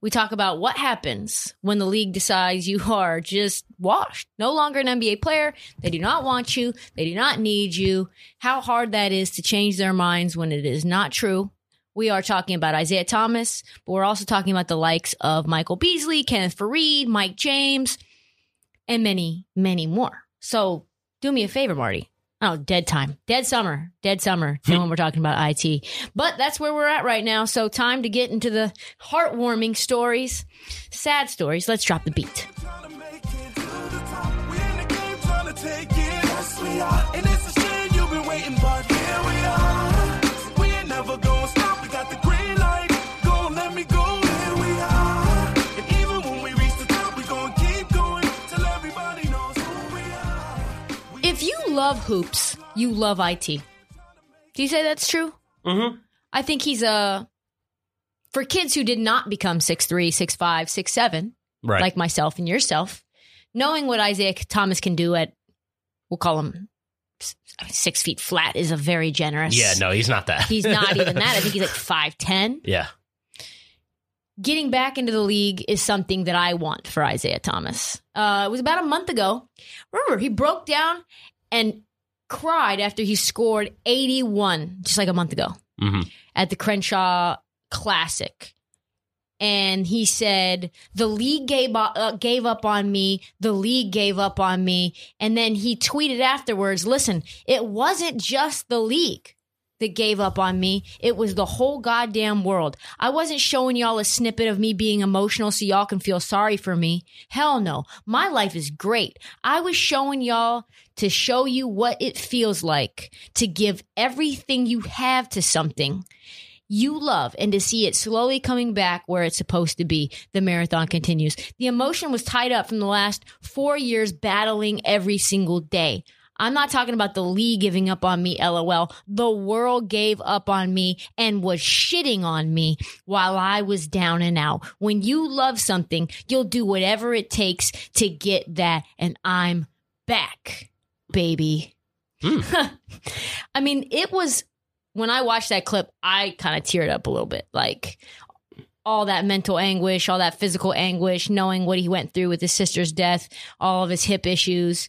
we talk about what happens when the league decides you are just washed, no longer an NBA player. They do not want you. They do not need you. How hard that is to change their minds when it is not true. We are talking about Isaiah Thomas, but we're also talking about the likes of Michael Beasley, Kenneth Faried, Mike James, and many, many more. So do me a favor, Marty. Oh, dead time. Dead summer. Dead summer. Hmm. when we're talking about IT. But that's where we're at right now. So time to get into the heartwarming stories, sad stories. Let's drop the beat. Love hoops, you love IT. Do you say that's true? Mm-hmm. I think he's a for kids who did not become 6'3, 6'5, 6'7, Right. like myself and yourself, knowing what Isaiah Thomas can do at we'll call him six feet flat is a very generous. yeah, no, he's not that. He's not even that. I think he's like five ten. yeah. Getting back into the league is something that I want for Isaiah Thomas. Uh, it was about a month ago. Remember, he broke down and cried after he scored 81 just like a month ago hmm at the Crenshaw Classic. And he said, the league gave uh, gave up on me. The league gave up on me. And then he tweeted afterwards, listen, it wasn't just the league that gave up on me. It was the whole goddamn world. I wasn't showing y'all a snippet of me being emotional so y'all can feel sorry for me. Hell no. My life is great. I was showing y'all to show you what it feels like to give everything you have to something you love and to see it slowly coming back where it's supposed to be. The marathon continues. The emotion was tied up from the last four years battling every single day. I'm not talking about the league giving up on me, lol. The world gave up on me and was shitting on me while I was down and out. When you love something, you'll do whatever it takes to get that, and I'm back, baby. Hmm. I mean, it was when I watched that clip, I kind of teared up a little bit. Like all that mental anguish, all that physical anguish, knowing what he went through with his sister's death, all of his hip issues.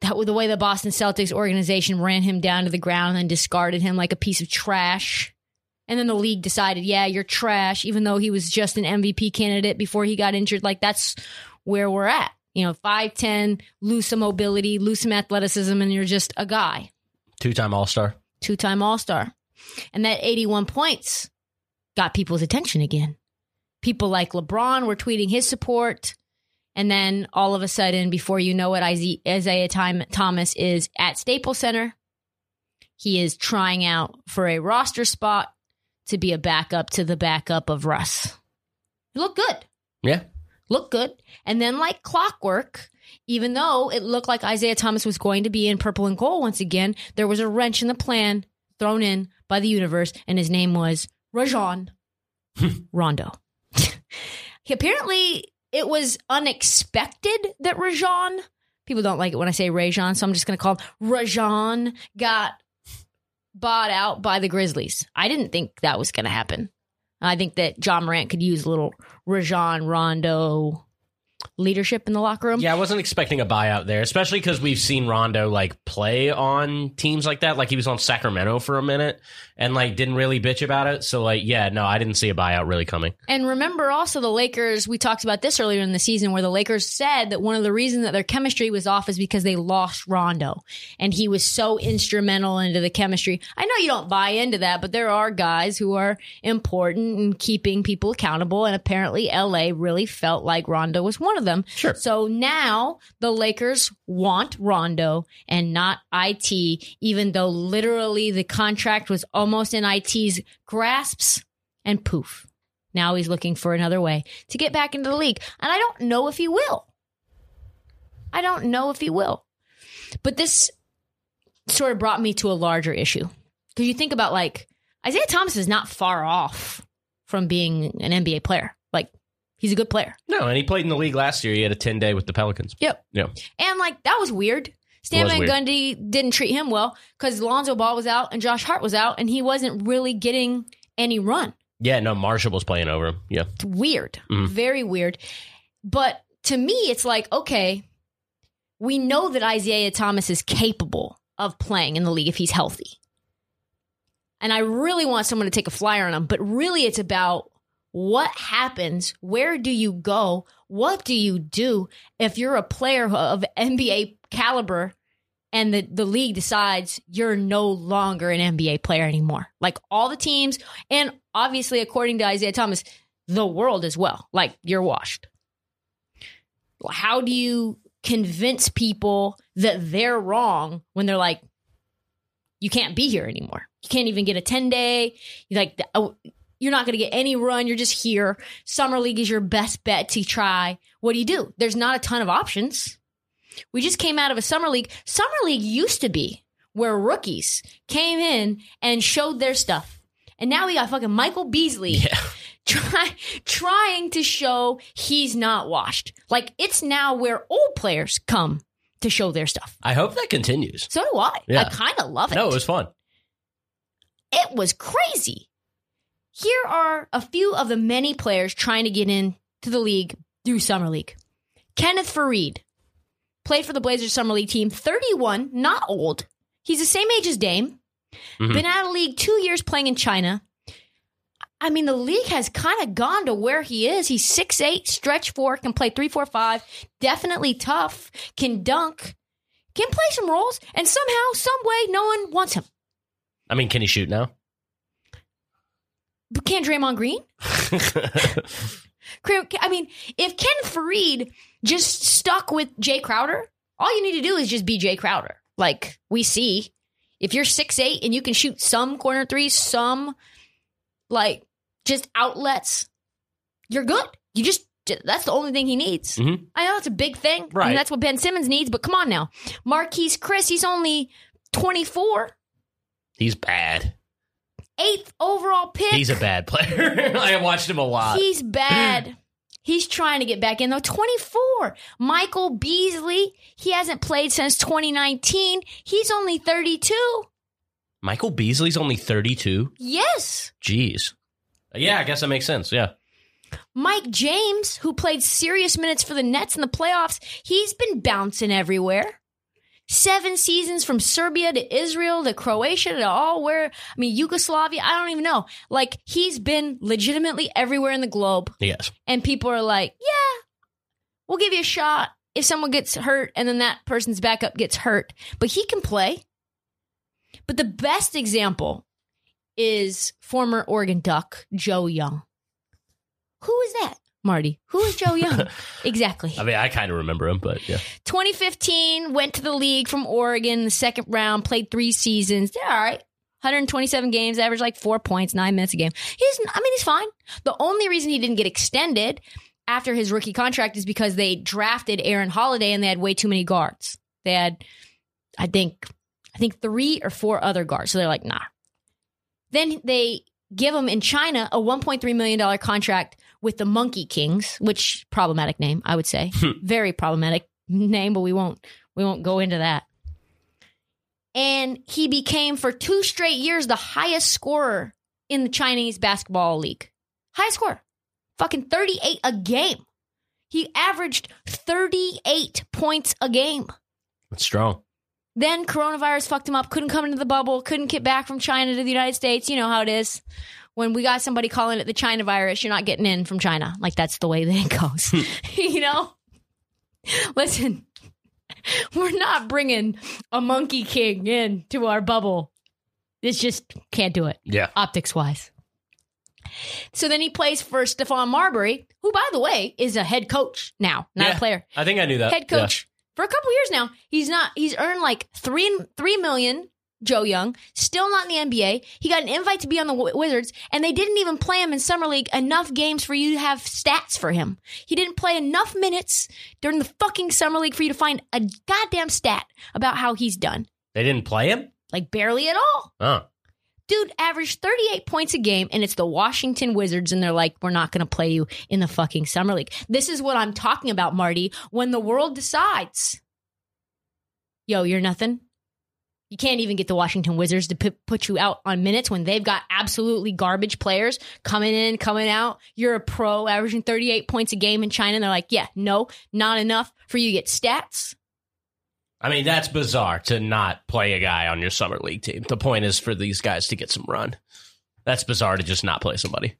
That was the way the Boston Celtics organization ran him down to the ground and discarded him like a piece of trash. And then the league decided, yeah, you're trash, even though he was just an MVP candidate before he got injured. Like that's where we're at. You know, 5'10, lose some mobility, lose some athleticism, and you're just a guy Two time All Star. two time All Star. And that 81 points got people's attention again. People like LeBron were tweeting his support. And then all of a sudden, before you know it, Isaiah- Thomas is at Staples Center. He is trying out for a roster spot to be a backup to the backup of Russ. Look good Yeah. look good. And then, like clockwork, even though it looked like Isaiah Thomas was going to be in purple and gold once again, there was a wrench in the plan thrown in by the universe, and his name was Rajon Rondo. he, apparently, it was unexpected that Rajon, people don't like it when I say Rajon, so I'm just going to call him Rajon, got bought out by the Grizzlies. I didn't think that was going to happen. I think that Ja Morant could use a little Rajon Rondo leadership in the locker room. Yeah, I wasn't expecting a buyout there, especially because we've seen Rondo like play on teams like that. Like he was on Sacramento for a minute and like didn't really bitch about it. So like, yeah, no, I didn't see a buyout really coming. And remember also the Lakers, we talked about this earlier in the season where the Lakers said that one of the reasons that their chemistry was off is because they lost Rondo and he was so instrumental into the chemistry. I know you don't buy into that, but there are guys who are important in keeping people accountable. And apparently LA really felt like Rondo was one of them. Sure. So now the Lakers want Rondo and not IT, even though literally the contract was almost in IT's grasps and poof. Now he's looking for another way to get back into the league. And I don't know if he will. I don't know if he will. But this sort of brought me to a larger issue. Because you think about like Isaiah Thomas is not far off from being an NBA player. Like he's a good player. No, and he played in the league last year. He had a 10 day with the Pelicans. Yep. Yeah. And like that was weird. Stan was Van. Gundy didn't treat him well because Lonzo Ball was out and Josh Hart was out, and he wasn't really getting any run. Yeah, no, Marshall was playing over him. Yeah. It's weird, Mhm. very weird. But to me, it's like okay, we know that Isaiah Thomas is capable of playing in the league if he's healthy, and I really want someone to take a flyer on him. But really, it's about what happens. Where do you go? What do you do if you're a player of NBA caliber and the, the league decides you're no longer an NBA player anymore? Like all the teams, and obviously, according to Isaiah Thomas, the world as well. Like you're washed. How do you convince people that they're wrong when they're like, you can't be here anymore? You can't even get a 10 day. Like, oh, you're not going to get any run. You're just here. Summer league is your best bet to try. What do you do? There's not a ton of options. We just came out of a summer league. Summer league used to be where rookies came in and showed their stuff. And now we got fucking Michael Beasley Yeah. try, trying to show he's not washed. Like it's now where old players come to show their stuff. I hope that continues. So do I. Yeah. I kind of love it. No, it was fun. It was crazy. Here are a few of the many players trying to get in to the league through Summer League. Kenneth Faried played for the Blazers Summer League team, 31, not old. He's the same age as Dame. Mhm. Been out of league two years playing in China. I mean, the league has kind of gone to where he is. He's 6'8, stretch four, can play three, four, five, definitely tough, can dunk, can play some roles, and somehow, some way, no one wants him. I mean, can he shoot now? But can Draymond Green? I mean, if Ken Faried just stuck with Jae Crowder, all you need to do is just be Jae Crowder. Like we see, if you're six eight and you can shoot some corner threes, some like just outlets, you're good. You just that's the only thing he needs. Mhm. I know it's a big thing. I mean, Right. that's what Ben Simmons needs, but come on now. Marquese Chriss, he's only 24, He's bad. Eighth overall pick. He's a bad player. I have watched him a lot. He's bad. He's trying to get back in though. 24. Michael Beasley, he hasn't played since 2019. He's only 32. Michael Beasley's only 32. Yes. Jeez. Yeah, I guess that makes sense. Yeah. Mike James, who played serious minutes for the Nets in the playoffs, he's been bouncing everywhere. Seven seasons from Serbia to Israel to Croatia to all where, I mean, Yugoslavia, I don't even know. Like, he's been legitimately everywhere in the globe. Yes. and people are like, "Yeah, we'll give you a shot if someone gets hurt and then that person's backup gets hurt, but he can play." But the best example is former Oregon Duck Joe Young. Who is that, Marty? Who is Joe Young? exactly. I mean, I kind of remember him, but yeah. 2015 went to the league from Oregon, the second round, played three seasons. They're all right. 127 games, averaged like four points, nine minutes a game. He's, I mean, he's fine. The only reason he didn't get extended after his rookie contract is because they drafted Aaron Holiday and they had way too many guards. They had, I think, I think three or four other guards. So they're like, nah. Then they give him in China a 1.3 million dollar contract with the Monkey Kings, which problematic name, I would say, hmm. very problematic name, but we won't we won't go into that. And he became for two straight years the highest scorer in the Chinese basketball league. Highest scorer. Fucking 38 a game. He averaged 38 points a game. That's strong. Then coronavirus fucked him up. Couldn't come into the bubble. Couldn't get back from China to the United States. You know how it is. When we got somebody calling it the China virus, you're not getting in from China. Like that's the way that it goes. Hmm. you know? Listen, we're not bringing a monkey king in to our bubble. It's just can't do it Yeah. optics wise. So then he plays for Stephon Marbury, who, by the way, is a head coach now, not Yeah. a player. I think I knew that. Head coach for a couple years now. He's not. He's earned like three three million. Joe Young, still not in the NBA. He got an invite to be on the Wizards, and they didn't even play him in summer league enough games for you to have stats for him. He didn't play enough minutes during the fucking summer league for you to find a goddamn stat about how he's done. They didn't play him? Like barely at all. Oh. Dude averaged 38 points a game, and it's the Washington Wizards, and they're like, we're not going to play you in the fucking Summer League. This is what I'm talking about, Marty. When the world decides, yo, you're nothing. You can't even get the Washington Wizards to put put you out on minutes when they've got absolutely garbage players coming in, coming out. You're a pro averaging 38 points a game in China, and they're like, yeah, no, not enough for you to get stats. I mean, that's bizarre to not play a guy on your summer league team. The point is for these guys to get some run. That's bizarre to just not play somebody.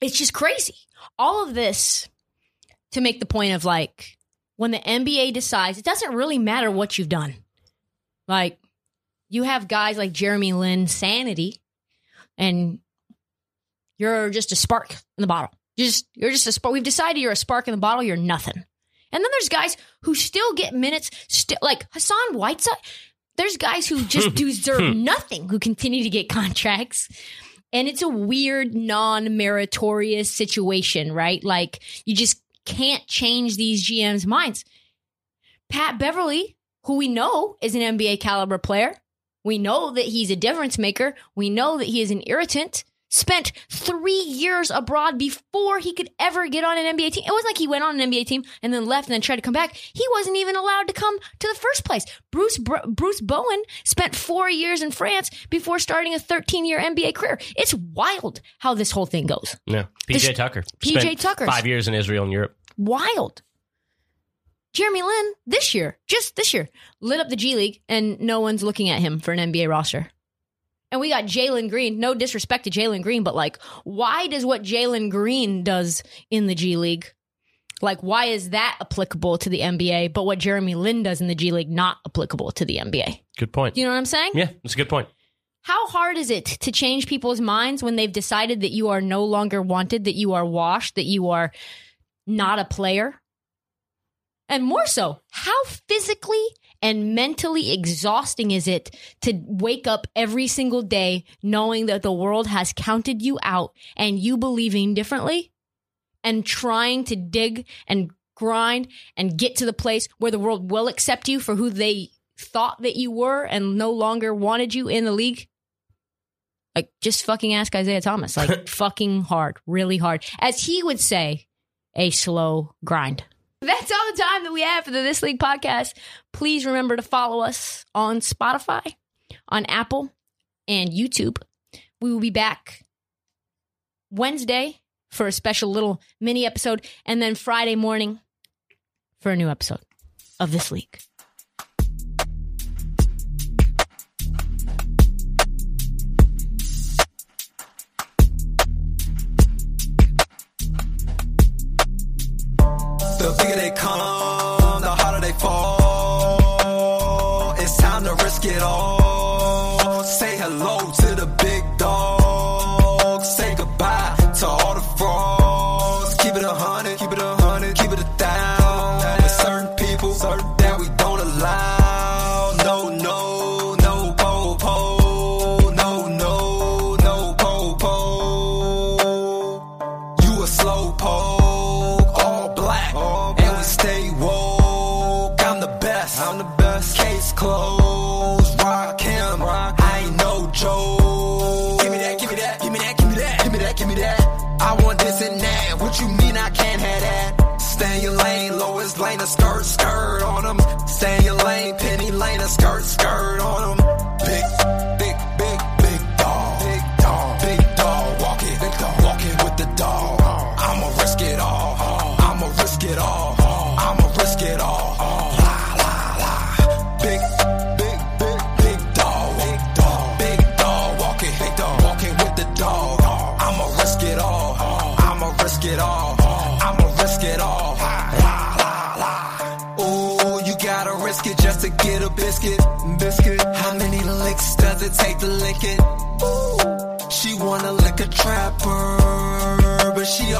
it's just crazy. All of this to make the point of like when the NBA decides, it doesn't really matter what you've done. Like you have guys like Jeremy Lin, Sanity, and you're just a spark in the bottle. You're just you're just a spark. We've decided you're a spark in the bottle. You're nothing. And then there's guys who still get minutes, still like Hassan Whiteside. There's guys who just deserve nothing who continue to get contracts. And it's a weird, non meritorious situation, right? Like, you just can't change these GMs' minds. Pat Beverley, who we know is an NBA caliber player, we know that he's a difference maker, we know that he is an irritant, spent three years abroad before he could ever get on an NBA team. It wasn't like he went on an NBA team and then left and then tried to come back. He wasn't even allowed to come to the first place. Bruce Br- Bruce Bowen spent four years in France before starting a 13 year NBA career. It's wild how this whole thing goes. Yeah. This- PJ Tucker. PJ Tucker. Five years in Israel and Europe. Wild. Jeremy Lin this year, just this year, lit up the G League and no one's looking at him for an NBA roster. And we got Jalen Green. No disrespect to Jalen Green, but like, why does what Jalen Green does in the G League, like, why is that applicable to the NBA, but what Jeremy Lin does in the G League not applicable to the NBA? Good point. You know what I'm saying? Yeah, that's a good point. How hard is it to change people's minds when they've decided that you are no longer wanted, that you are washed, that you are not a player? And more so, how physically and mentally exhausting is it to wake up every single day knowing that the world has counted you out and you believing differently and trying to dig and grind and get to the place where the world will accept you for who they thought that you were and no longer wanted you in the league? Like, just fucking ask Isaiah Thomas. Like, fucking hard, really hard. As he would say, a slow grind. That's all the time that we have for the This League podcast. Please remember to follow us on Spotify, on Apple, and YouTube. We will be back Wednesday for a special little mini episode, and then Friday morning for a new episode of This League. Best. Case closed, rock him. I ain't no joke. Give me that, give me that, give me that, give me that, give me that, give me that. I want this and that. What you mean I can't have that? Stay in your lane, lowest lane, a skirt, skirt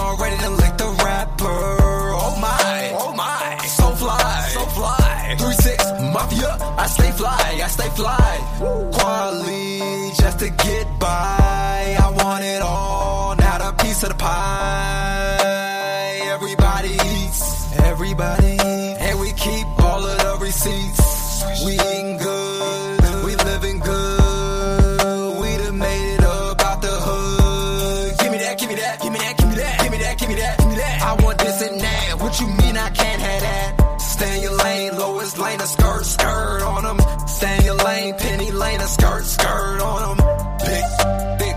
already done licked the rapper. Oh my, oh my, so fly, so fly. Three six mafia, I stay fly, I stay fly. Quality just to get by. I want it all, not a piece of the pie. Everybody eats, everybody, and we keep all of the receipts. We eating good, mean I can't have that? Stay in your lane, lowest lane, a skirt, skirt on them. Stay in your lane, penny lane, a skirt, skirt on them. Big, big,